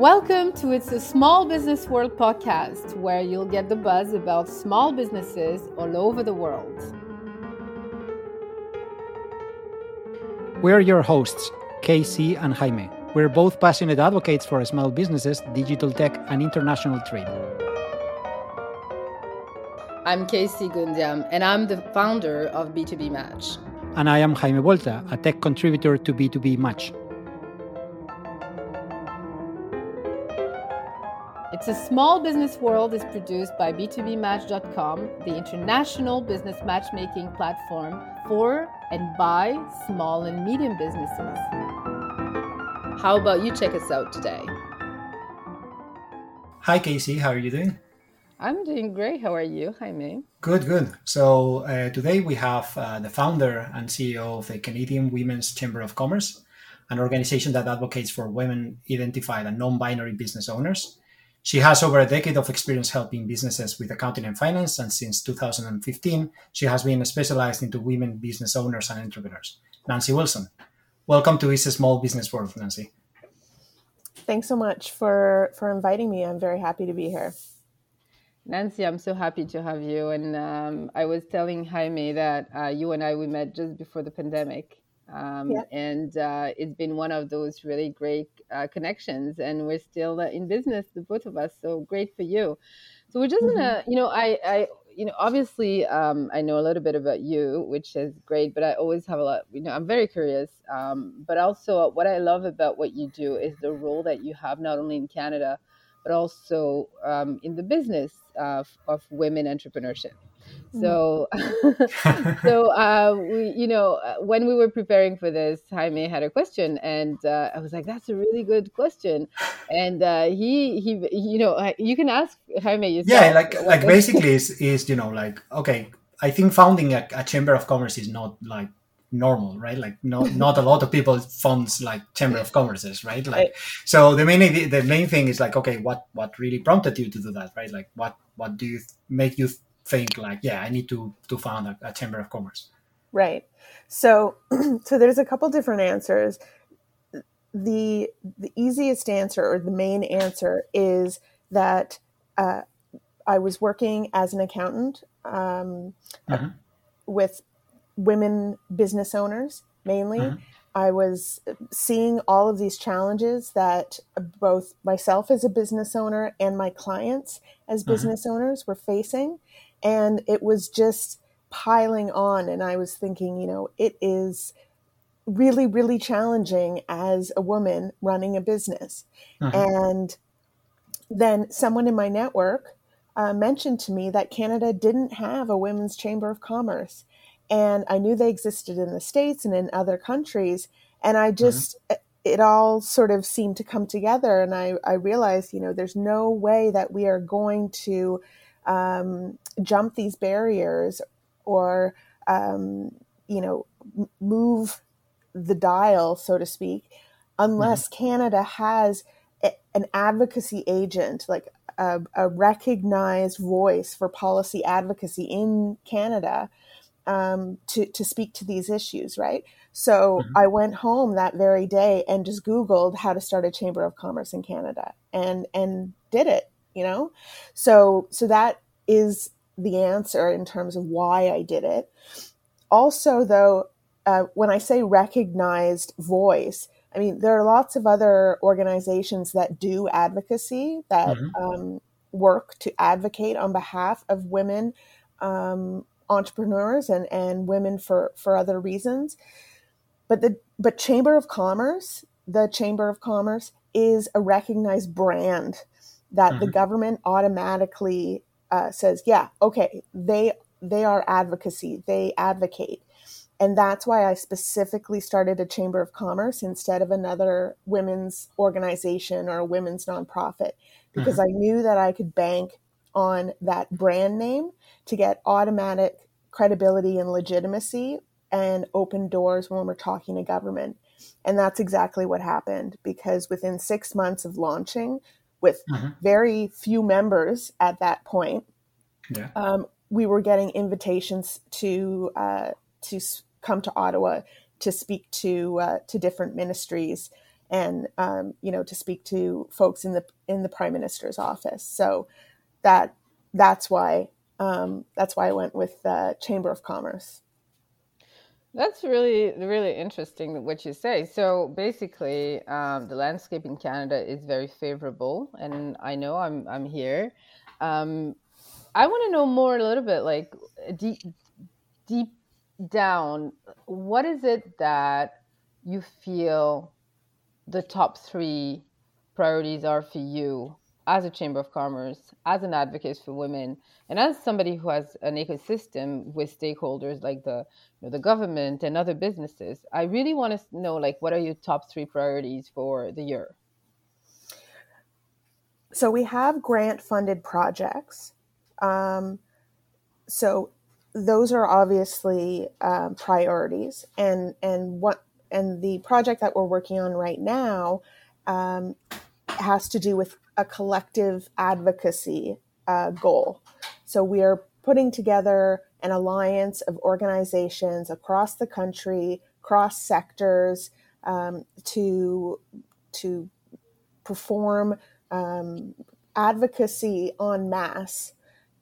Welcome to It's a Small Business World podcast, where you'll get the buzz about small businesses all over the world. We're your hosts, KC and Jaime. We're both passionate advocates for small businesses, digital tech, and international trade. I'm KC Goundiam, and I'm the founder of B2BeeMatch. And I am Jaime Buelta, a tech contributor to B2BeeMatch. It's a Small Business World is produced by B2BeeMatch.com, the international business matchmaking platform for and by small and medium businesses. How about you check us out today? Hi, KC. How are you doing? I'm doing great. How are you, Hi Jaime? Good, good. So uh, today we have uh, the founder and CEO of the Canadian Women's Chamber of Commerce, an organization that advocates for women identified and non binary business owners. She has over a decade of experience helping businesses with accounting and finance, and since 2015, she has been specialized into women business owners and entrepreneurs. Nancy Wilson, welcome to It's a Small Business World, Nancy. Thanks so much for for inviting me. I'm very happy to be here. Nancy, I'm so happy to have you. And um, I was telling Jaime that uh, you and I we met just before the pandemic, um, yeah. and uh, it's been one of those really great uh, connections and we're still uh, in business the both of us so great for you so we're just mm-hmm. gonna you know i i you know obviously um, i know a little bit about you which is great but i always have a lot you know i'm very curious um, but also what i love about what you do is the role that you have not only in canada but also um, in the business of, of women entrepreneurship. So, so uh, we, you know, uh, when we were preparing for this, Jaime had a question, and uh, I was like, "That's a really good question." And uh, he, he, you know, you can ask Jaime yourself. Yeah, like, like basically, is is you know, like, okay, I think founding a, a chamber of commerce is not like normal right like no not a lot of people funds like chamber of commerces right like so the main the main thing is like okay what what really prompted you to do that right like what what do you make you think like, yeah, I need to to found a, a chamber of commerce? Right. So, so there's a couple different answers. The the easiest answer or the main answer is that uh, I was working as an accountant um, mm-hmm. with women business owners mainly. Mm-hmm. I was seeing all of these challenges that both myself as a business owner and my clients as mm-hmm. business owners were facing and it was just piling on and i was thinking you know it is really really challenging as a woman running a business uh-huh. and then someone in my network uh, mentioned to me that canada didn't have a women's chamber of commerce and i knew they existed in the states and in other countries and i uh-huh. just uh-huh. it all sort of seemed to come together and I, I realized you know there's no way that we are going to um, jump these barriers or um, you know move the dial so to speak unless mm-hmm. canada has a, an advocacy agent like a, a, recognized voice for policy advocacy in canada um, to, to speak to these issues right so mm-hmm. i went home that very day and just googled how to start a chamber of commerce in canada and and did it you know so so that is the answer in terms of why i did it also though uh, when i say recognized voice i mean there are lots of other organizations that do advocacy that mm-hmm. um, work to advocate on behalf of women um, entrepreneurs and, and women for, for other reasons but the but chamber of commerce the chamber of commerce is a recognized brand that mm-hmm. the government automatically uh, says, yeah, okay, they they are advocacy, they advocate, and that's why I specifically started a chamber of commerce instead of another women's organization or a women's nonprofit because mm-hmm. I knew that I could bank on that brand name to get automatic credibility and legitimacy and open doors when we're talking to government. And that's exactly what happened because within six months of launching, with mm-hmm. very few members at that point. Yeah. Um, we were getting invitations to uh, to come to Ottawa to speak to uh, to different ministries and um, you know to speak to folks in the in the prime minister's office. So that that's why um, that's why I went with the Chamber of Commerce. That's really, really interesting what you say. So basically, um, the landscape in Canada is very favorable, and I know I'm I'm here. Um, I want to know more a little bit, like deep, deep down, what is it that you feel the top three priorities are for you as a chamber of commerce, as an advocate for women, and as somebody who has an ecosystem with stakeholders like the you know, the government and other businesses, I really want to know like what are your top three priorities for the year? So we have grant funded projects. Um, so those are obviously um, priorities, and and what and the project that we're working on right now um, has to do with a collective advocacy uh, goal. So we are putting together an alliance of organizations across the country, cross sectors, um, to to perform um, advocacy en masse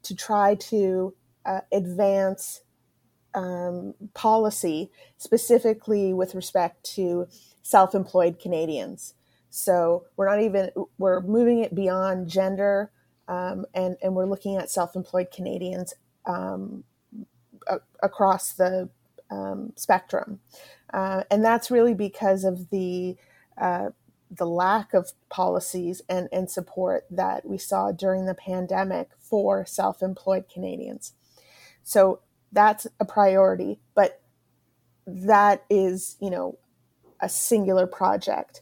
to try to uh, advance um, policy specifically with respect to self-employed Canadians. So we're not even we're moving it beyond gender, um, and and we're looking at self-employed Canadians um, a- across the um, spectrum, uh, and that's really because of the uh, the lack of policies and, and support that we saw during the pandemic for self-employed Canadians. So that's a priority, but that is, you know, a singular project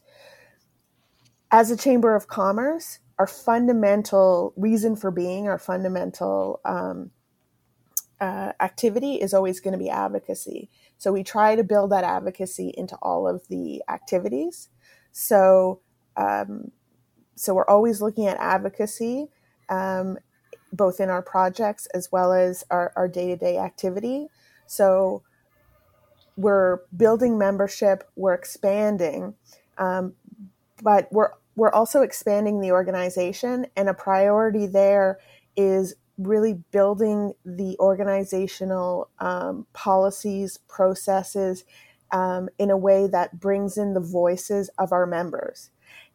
as a chamber of commerce, our fundamental reason for being, our fundamental um, uh, activity is always going to be advocacy. So we try to build that advocacy into all of the activities. So, um, so we're always looking at advocacy, um, both in our projects as well as our day to day activity. So we're building membership, we're expanding, um, but we're we're also expanding the organization and a priority there is really building the organizational um, policies processes um, in a way that brings in the voices of our members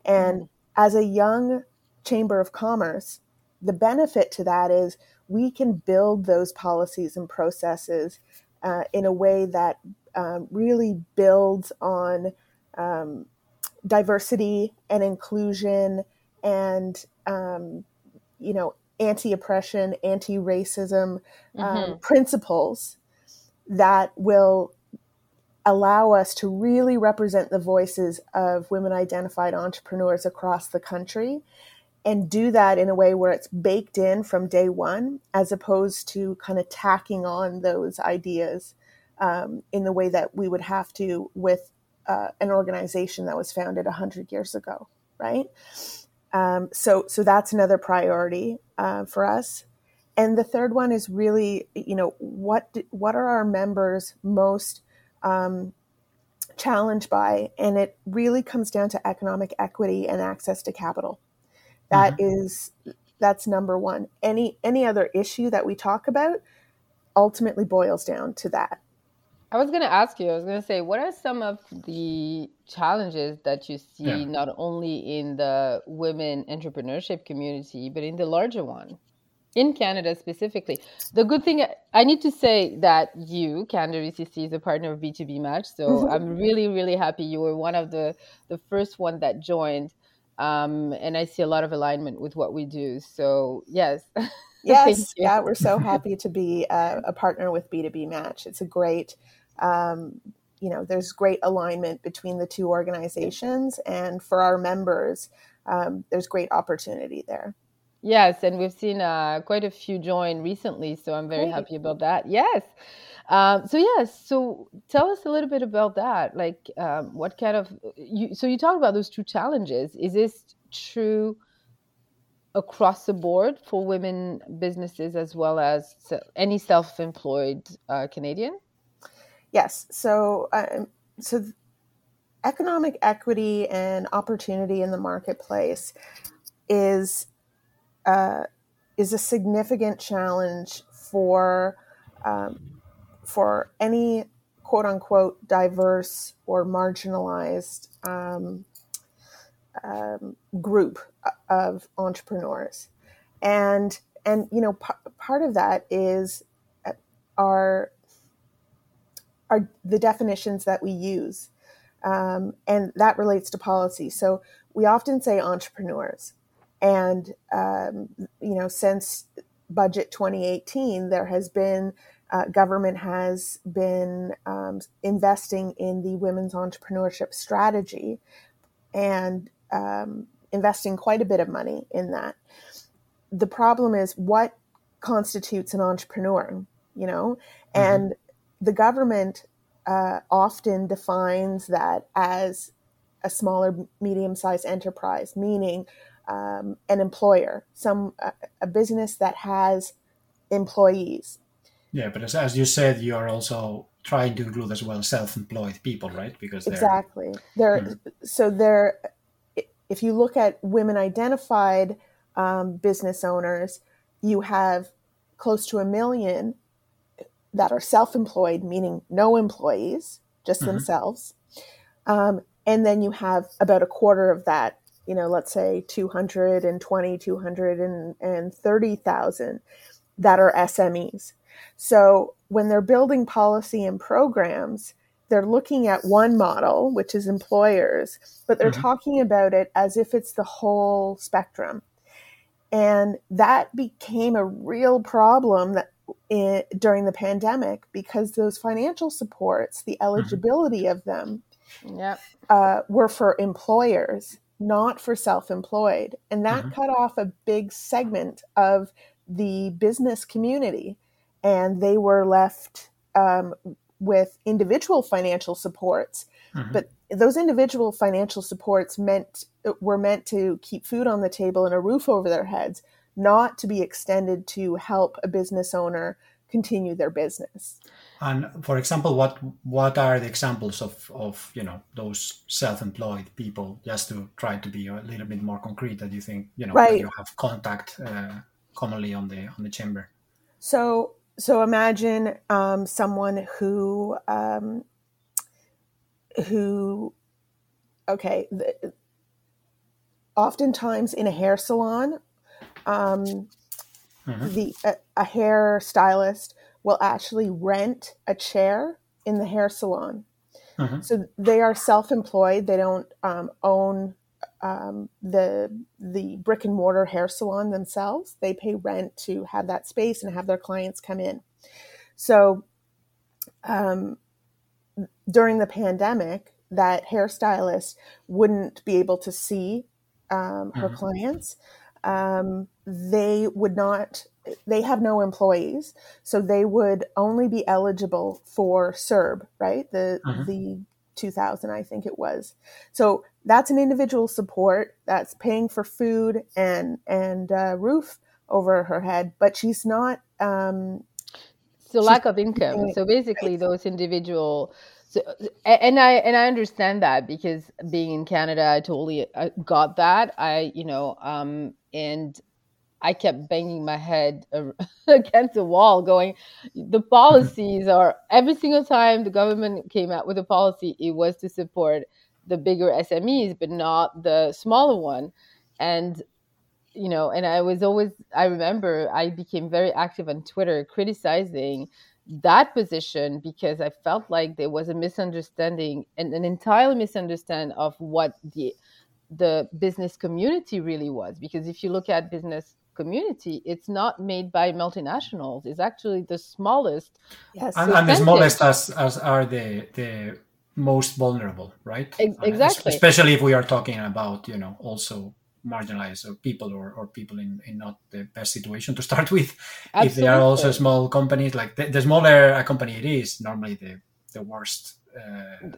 and mm-hmm. as a young chamber of commerce the benefit to that is we can build those policies and processes uh, in a way that um, really builds on um, diversity and inclusion and um, you know anti-oppression anti-racism um, mm-hmm. principles that will allow us to really represent the voices of women identified entrepreneurs across the country and do that in a way where it's baked in from day one as opposed to kind of tacking on those ideas um, in the way that we would have to with uh, an organization that was founded 100 years ago, right? Um, so, so that's another priority uh, for us. And the third one is really, you know, what what are our members most um, challenged by? And it really comes down to economic equity and access to capital. That mm-hmm. is, that's number one. Any any other issue that we talk about ultimately boils down to that. I was going to ask you, I was going to say, what are some of the challenges that you see yeah. not only in the women entrepreneurship community, but in the larger one? In Canada specifically, the good thing I need to say that you, CanWCC, is a partner of B2BeeMatch. So. I'm really, really happy you were one of the, the first one that joined. Um, and I see a lot of alignment with what we do. So, yes. Yes, yeah, we're so happy to be a, a partner with B2BeeMatch. It's a great um, you know, there's great alignment between the two organizations, and for our members, um, there's great opportunity there. Yes, and we've seen uh, quite a few join recently, so I'm very great. happy about that. Yes. Um, so yes, so tell us a little bit about that. Like, um, what kind of you? So you talked about those two challenges. Is this true across the board for women businesses as well as any self-employed uh, Canadian? Yes. So, um, so economic equity and opportunity in the marketplace is uh, is a significant challenge for um, for any quote unquote diverse or marginalized um, um, group of entrepreneurs, and and you know p- part of that is uh, our are the definitions that we use, um, and that relates to policy. So we often say entrepreneurs, and um, you know since budget 2018, there has been uh, government has been um, investing in the women's entrepreneurship strategy and um, investing quite a bit of money in that. The problem is what constitutes an entrepreneur, you know, mm-hmm. and the government uh, often defines that as a smaller, medium-sized enterprise, meaning um, an employer, some uh, a business that has employees. Yeah, but as, as you said, you are also trying to include as well self-employed people, right? Because they're, exactly, they're mm-hmm. so they're. If you look at women identified um, business owners, you have close to a million that are self-employed, meaning no employees, just mm-hmm. themselves, um, and then you have about a quarter of that you know, let's say 220, 230,000 that are SMEs. So when they're building policy and programs, they're looking at one model, which is employers, but they're mm-hmm. talking about it as if it's the whole spectrum. And that became a real problem that in, during the pandemic because those financial supports, the mm-hmm. eligibility mm-hmm. of them, yep. uh, were for employers not for self employed. And that mm-hmm. cut off a big segment of the business community. And they were left um, with individual financial supports. Mm-hmm. But those individual financial supports meant were meant to keep food on the table and a roof over their heads, not to be extended to help a business owner continue their business. And for example, what what are the examples of, of you know those self-employed people? Just to try to be a little bit more concrete, that you think you know right. you have contact uh, commonly on the on the chamber. So so imagine um, someone who um, who okay, the, oftentimes in a hair salon, um, mm-hmm. the a, a hair stylist will actually rent a chair in the hair salon. Mm-hmm. So they are self-employed. They don't um, own um, the the brick and mortar hair salon themselves. They pay rent to have that space and have their clients come in. So um, during the pandemic, that hairstylist wouldn't be able to see um, her mm-hmm. clients. Um, they would not they have no employees, so they would only be eligible for CERB, right? The uh-huh. the 2000, I think it was. So that's an individual support that's paying for food and and uh, roof over her head, but she's not. Um, so lack of income. So basically, those individual. So, and I and I understand that because being in Canada, I totally uh, got that. I you know um, and I kept banging my head against the wall, going, the policies are every single time the government came out with a policy, it was to support the bigger SMEs, but not the smaller one. And, you know, and I was always, I remember I became very active on Twitter criticizing that position because I felt like there was a misunderstanding and an entire misunderstanding of what the the business community really was because if you look at business community, it's not made by multinationals. It's actually the smallest. Yes, and, and the smallest as, as are the the most vulnerable, right? Exactly. especially if we are talking about you know also marginalized people or, or people in, in not the best situation to start with. Absolutely. If they are also small companies, like the, the smaller a company it is, normally the the worst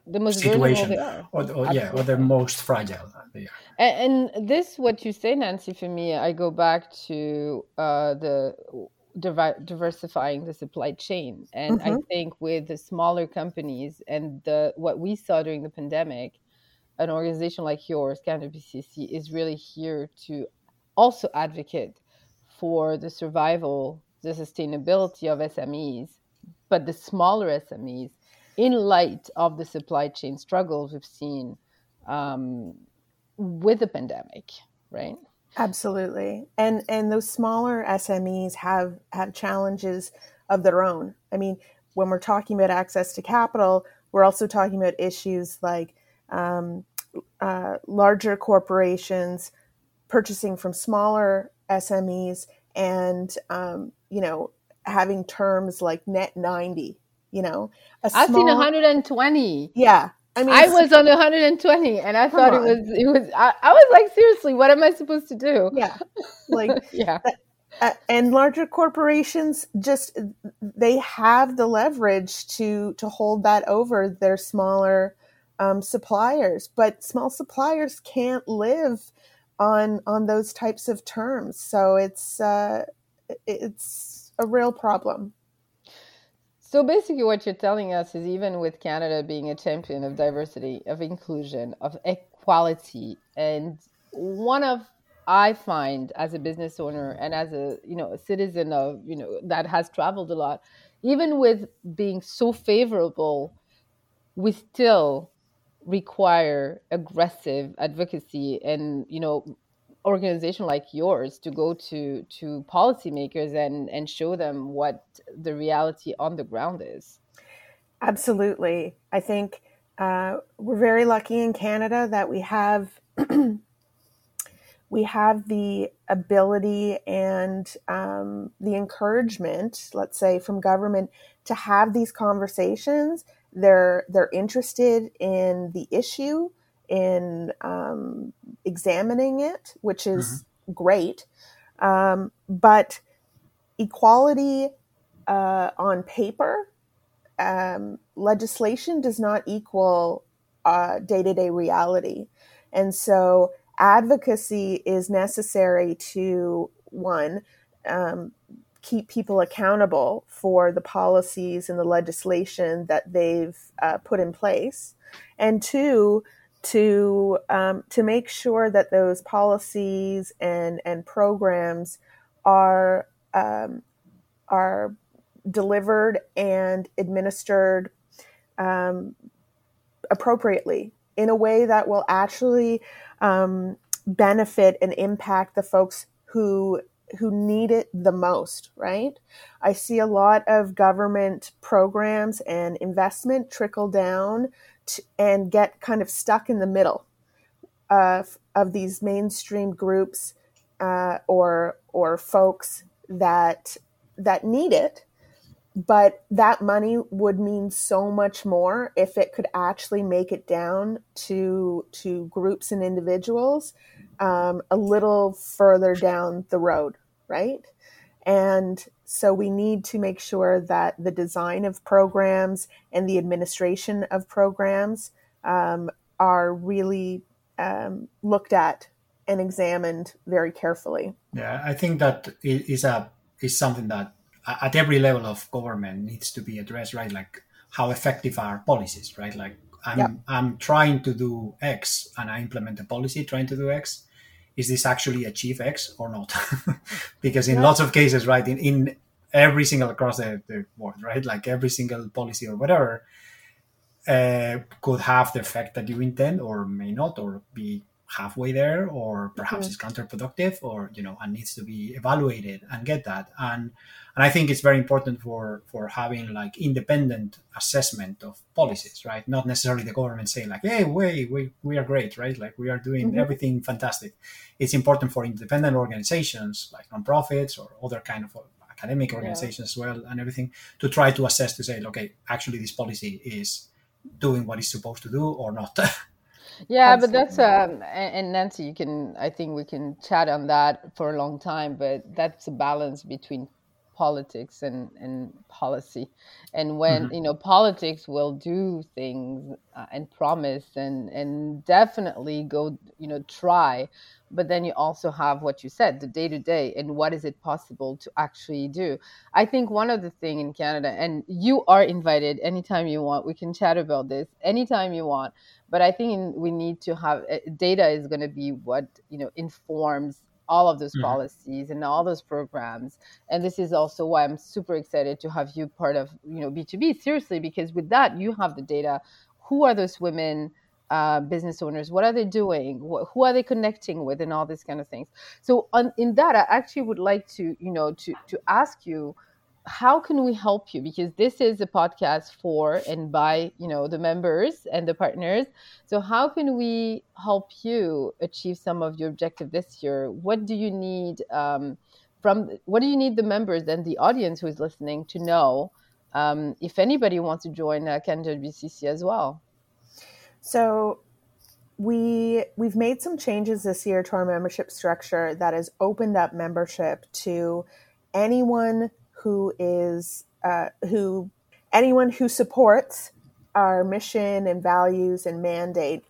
the most situation. or, or yeah or the most fragile they are. And, and, this what you say nancy for me i go back to uh, the diversifying the supply chain. And mm-hmm. i think with the smaller companies and the what we saw during the pandemic an organization like yours, CanWCC, is really here to also advocate for the survival, the sustainability of SMEs, but the smaller SMEs in light of the supply chain struggles we've seen um, with the pandemic, right? Absolutely, and and those smaller SMEs have have challenges of their own. I mean, when we're talking about access to capital, we're also talking about issues like um, uh, larger corporations purchasing from smaller SMEs, and um, you know having terms like net ninety. You know, I've seen 120. Yeah, I mean, I was on 120, and I thought on. it was it was. I, I, was like, seriously, what am I supposed to do? Yeah, like yeah. Uh, and larger corporations just they have the leverage to to hold that over their smaller um, suppliers, but small suppliers can't live on on those types of terms. So it's uh, it's a real problem. So basically, what you're telling us is even with Canada being a champion of diversity, of inclusion, of equality, and one of I find as a business owner and as a you know a citizen of you know that has traveled a lot, even with being so favorable, we still require aggressive advocacy and you know organization like yours to go to to policymakers and and show them what the reality on the ground is? Absolutely. I think uh, we're very lucky in canada that we have we have the ability and um, the encouragement let's say from government to have these conversations. They're they're interested in the issue in um, examining it, which is mm-hmm. great. Um, but equality uh, on paper, um, legislation does not equal day to day reality. And so advocacy is necessary to one, um, keep people accountable for the policies and the legislation that they've uh, put in place. And two, to um, to make sure that those policies and and programs are um, are delivered and administered um, appropriately in a way that will actually um, benefit and impact the folks who who need it the most, right? I see a lot of government programs and investment trickle down to, and get kind of stuck in the middle of, of these mainstream groups uh, or or folks that that need it. But that money would mean so much more if it could actually make it down to to groups and individuals um, a little further down the road right and so we need to make sure that the design of programs and the administration of programs um, are really um, looked at and examined very carefully. Yeah, I think that is a is something that at every level of government needs to be addressed, right? Like how effective are policies, right? Like I'm yep. I'm trying to do X and I implement a policy trying to do X is this actually achieve X or not? because in yeah. lots of cases, right, in, in every single across the, the world, right, like every single policy or whatever uh, could have the effect that you intend or may not, or be halfway there, or perhaps mm-hmm. it's counterproductive, or you know, and needs to be evaluated and get that. And and I think it's very important for for having like independent assessment of policies, right? Not necessarily the government saying like, "Hey, we we we are great, right? Like we are doing mm-hmm. everything fantastic." It's important for independent organizations like nonprofits or other kind of academic organizations yeah. as well and everything to try to assess to say, okay, actually this policy is doing what it's supposed to do or not. yeah but that's um and nancy you can i think we can chat on that for a long time but that's a balance between politics and, and policy. And when mm-hmm. you know politics will do things uh, and promise and and definitely go you know try. But then you also have what you said the day to day and what is it possible to actually do. I think one of the thing in canada and you are invited anytime you want. We can chat about this anytime you want. But i think we need to have eh, data is going to be what you know informs all of those mm-hmm. policies and all those programs. And this is also why i'm super excited to have you part of you know b2b seriously because with that you have the data. Who are those women uh, business owners? What are they doing? Who are they connecting with and all these kind of things? So on, in that i actually would like to you know to to ask you how can we help you? Because this is a podcast for and by you know the members and the partners. So how can we help you achieve some of your objective this year? What do you need um, from what do you need the members and the audience who is listening to know um, if anybody wants to join uh, BCC as well? So we we've made some changes this year to our membership structure that has opened up membership to anyone who is uh, who anyone who supports our mission and values and mandate.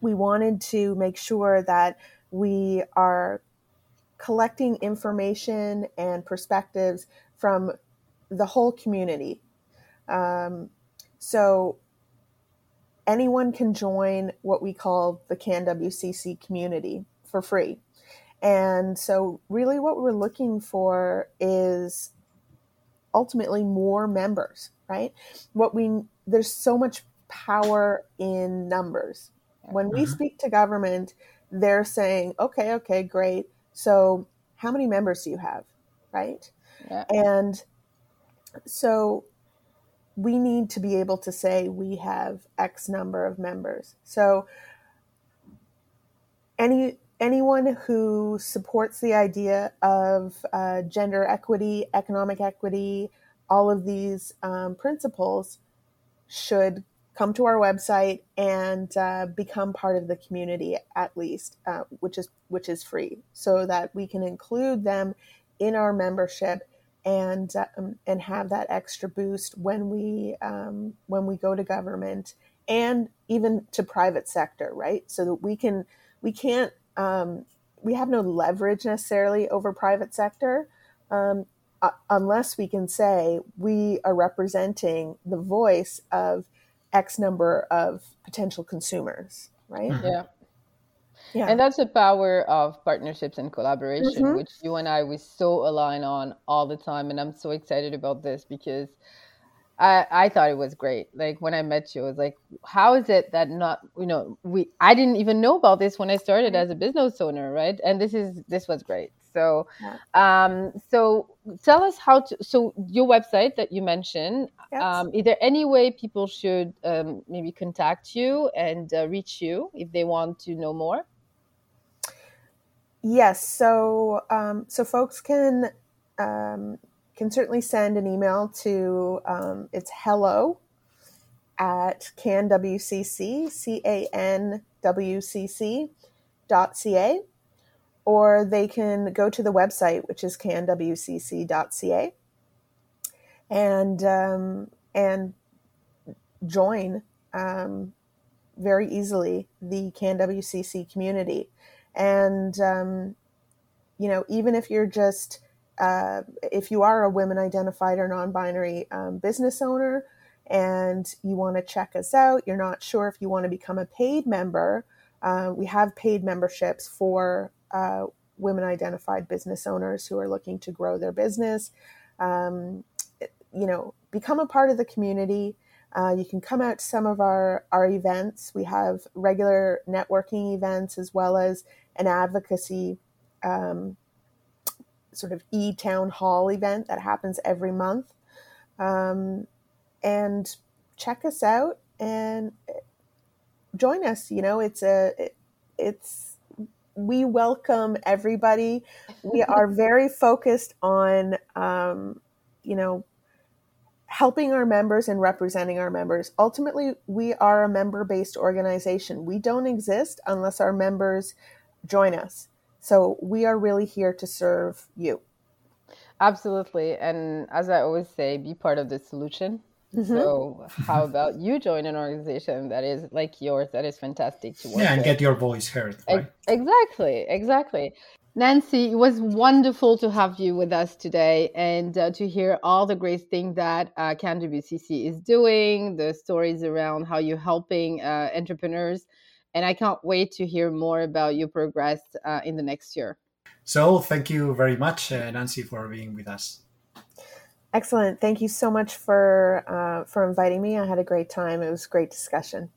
We wanted to make sure that we are collecting information and perspectives from the whole community. Um, so anyone can join what we call the CanWCC community for free. And so, really, what we're looking for is ultimately more members, right? What we there's so much power in numbers. When we mm-hmm. speak to government, they're saying, "Okay, okay, great. So, how many members do you have?" Right? Yeah. And so we need to be able to say we have X number of members. So any anyone who supports the idea of uh, gender equity, economic equity, all of these um, principles should come to our website and uh, become part of the community at least, uh, which is which is free, so that we can include them in our membership and um, and have that extra boost when we um, when we go to government and even to private sector, right? So that we can we can't um, we have no leverage necessarily over private sector um, uh, unless we can say we are representing the voice of X number of potential consumers, right? Mm-hmm. Yeah. Yeah. And that's the power of partnerships and collaboration, mm-hmm. which you and I we so align on all the time. And I'm so excited about this because I, I thought it was great. Like when I met you, I was like, how is it that not, you know, we, I didn't even know about this when I started as a business owner, right? And this is, this was great. So, um, so tell us how to, so your website that you mentioned, yes. um, is there any way people should um, maybe contact you and uh, reach you if they want to know more? Yes. So, um, so folks can, um, can certainly send an email to um, it's hello at canwcc c-a-n-w-c-c dot ca or they can go to the website which is canwcc.ca and um, and join um, very easily the canwcc community. And um, you know even if you're just uh, if you are a women identified or non binary um, business owner and you want to check us out, you're not sure if you want to become a paid member, uh, we have paid memberships for uh, women identified business owners who are looking to grow their business. Um, you know, become a part of the community. Uh, you can come out to some of our, our events. We have regular networking events as well as an advocacy um, sort of e town hall event that happens every month. Um, and check us out and join us. You know, it's a, it's, we welcome everybody. We are very focused on, um, you know, helping our members and representing our members. Ultimately, we are a member based organization. We don't exist unless our members join us. So we are really here to serve you. Absolutely. And as I always say, be part of the solution. Mm-hmm. So, how about you join an organization that is like yours, that is fantastic to work Yeah, and with. get your voice heard. Right? Exactly, exactly. Nancy, it was wonderful to have you with us today and uh, to hear all the great things that uh, CanWCC is doing, the stories around how you're helping uh, entrepreneurs. And I can't wait to hear more about your progress uh, in the next year. So, thank you very much, uh, Nancy, for being with us. Excellent. Thank you so much for uh, for inviting me. I had a great time. It was a great discussion.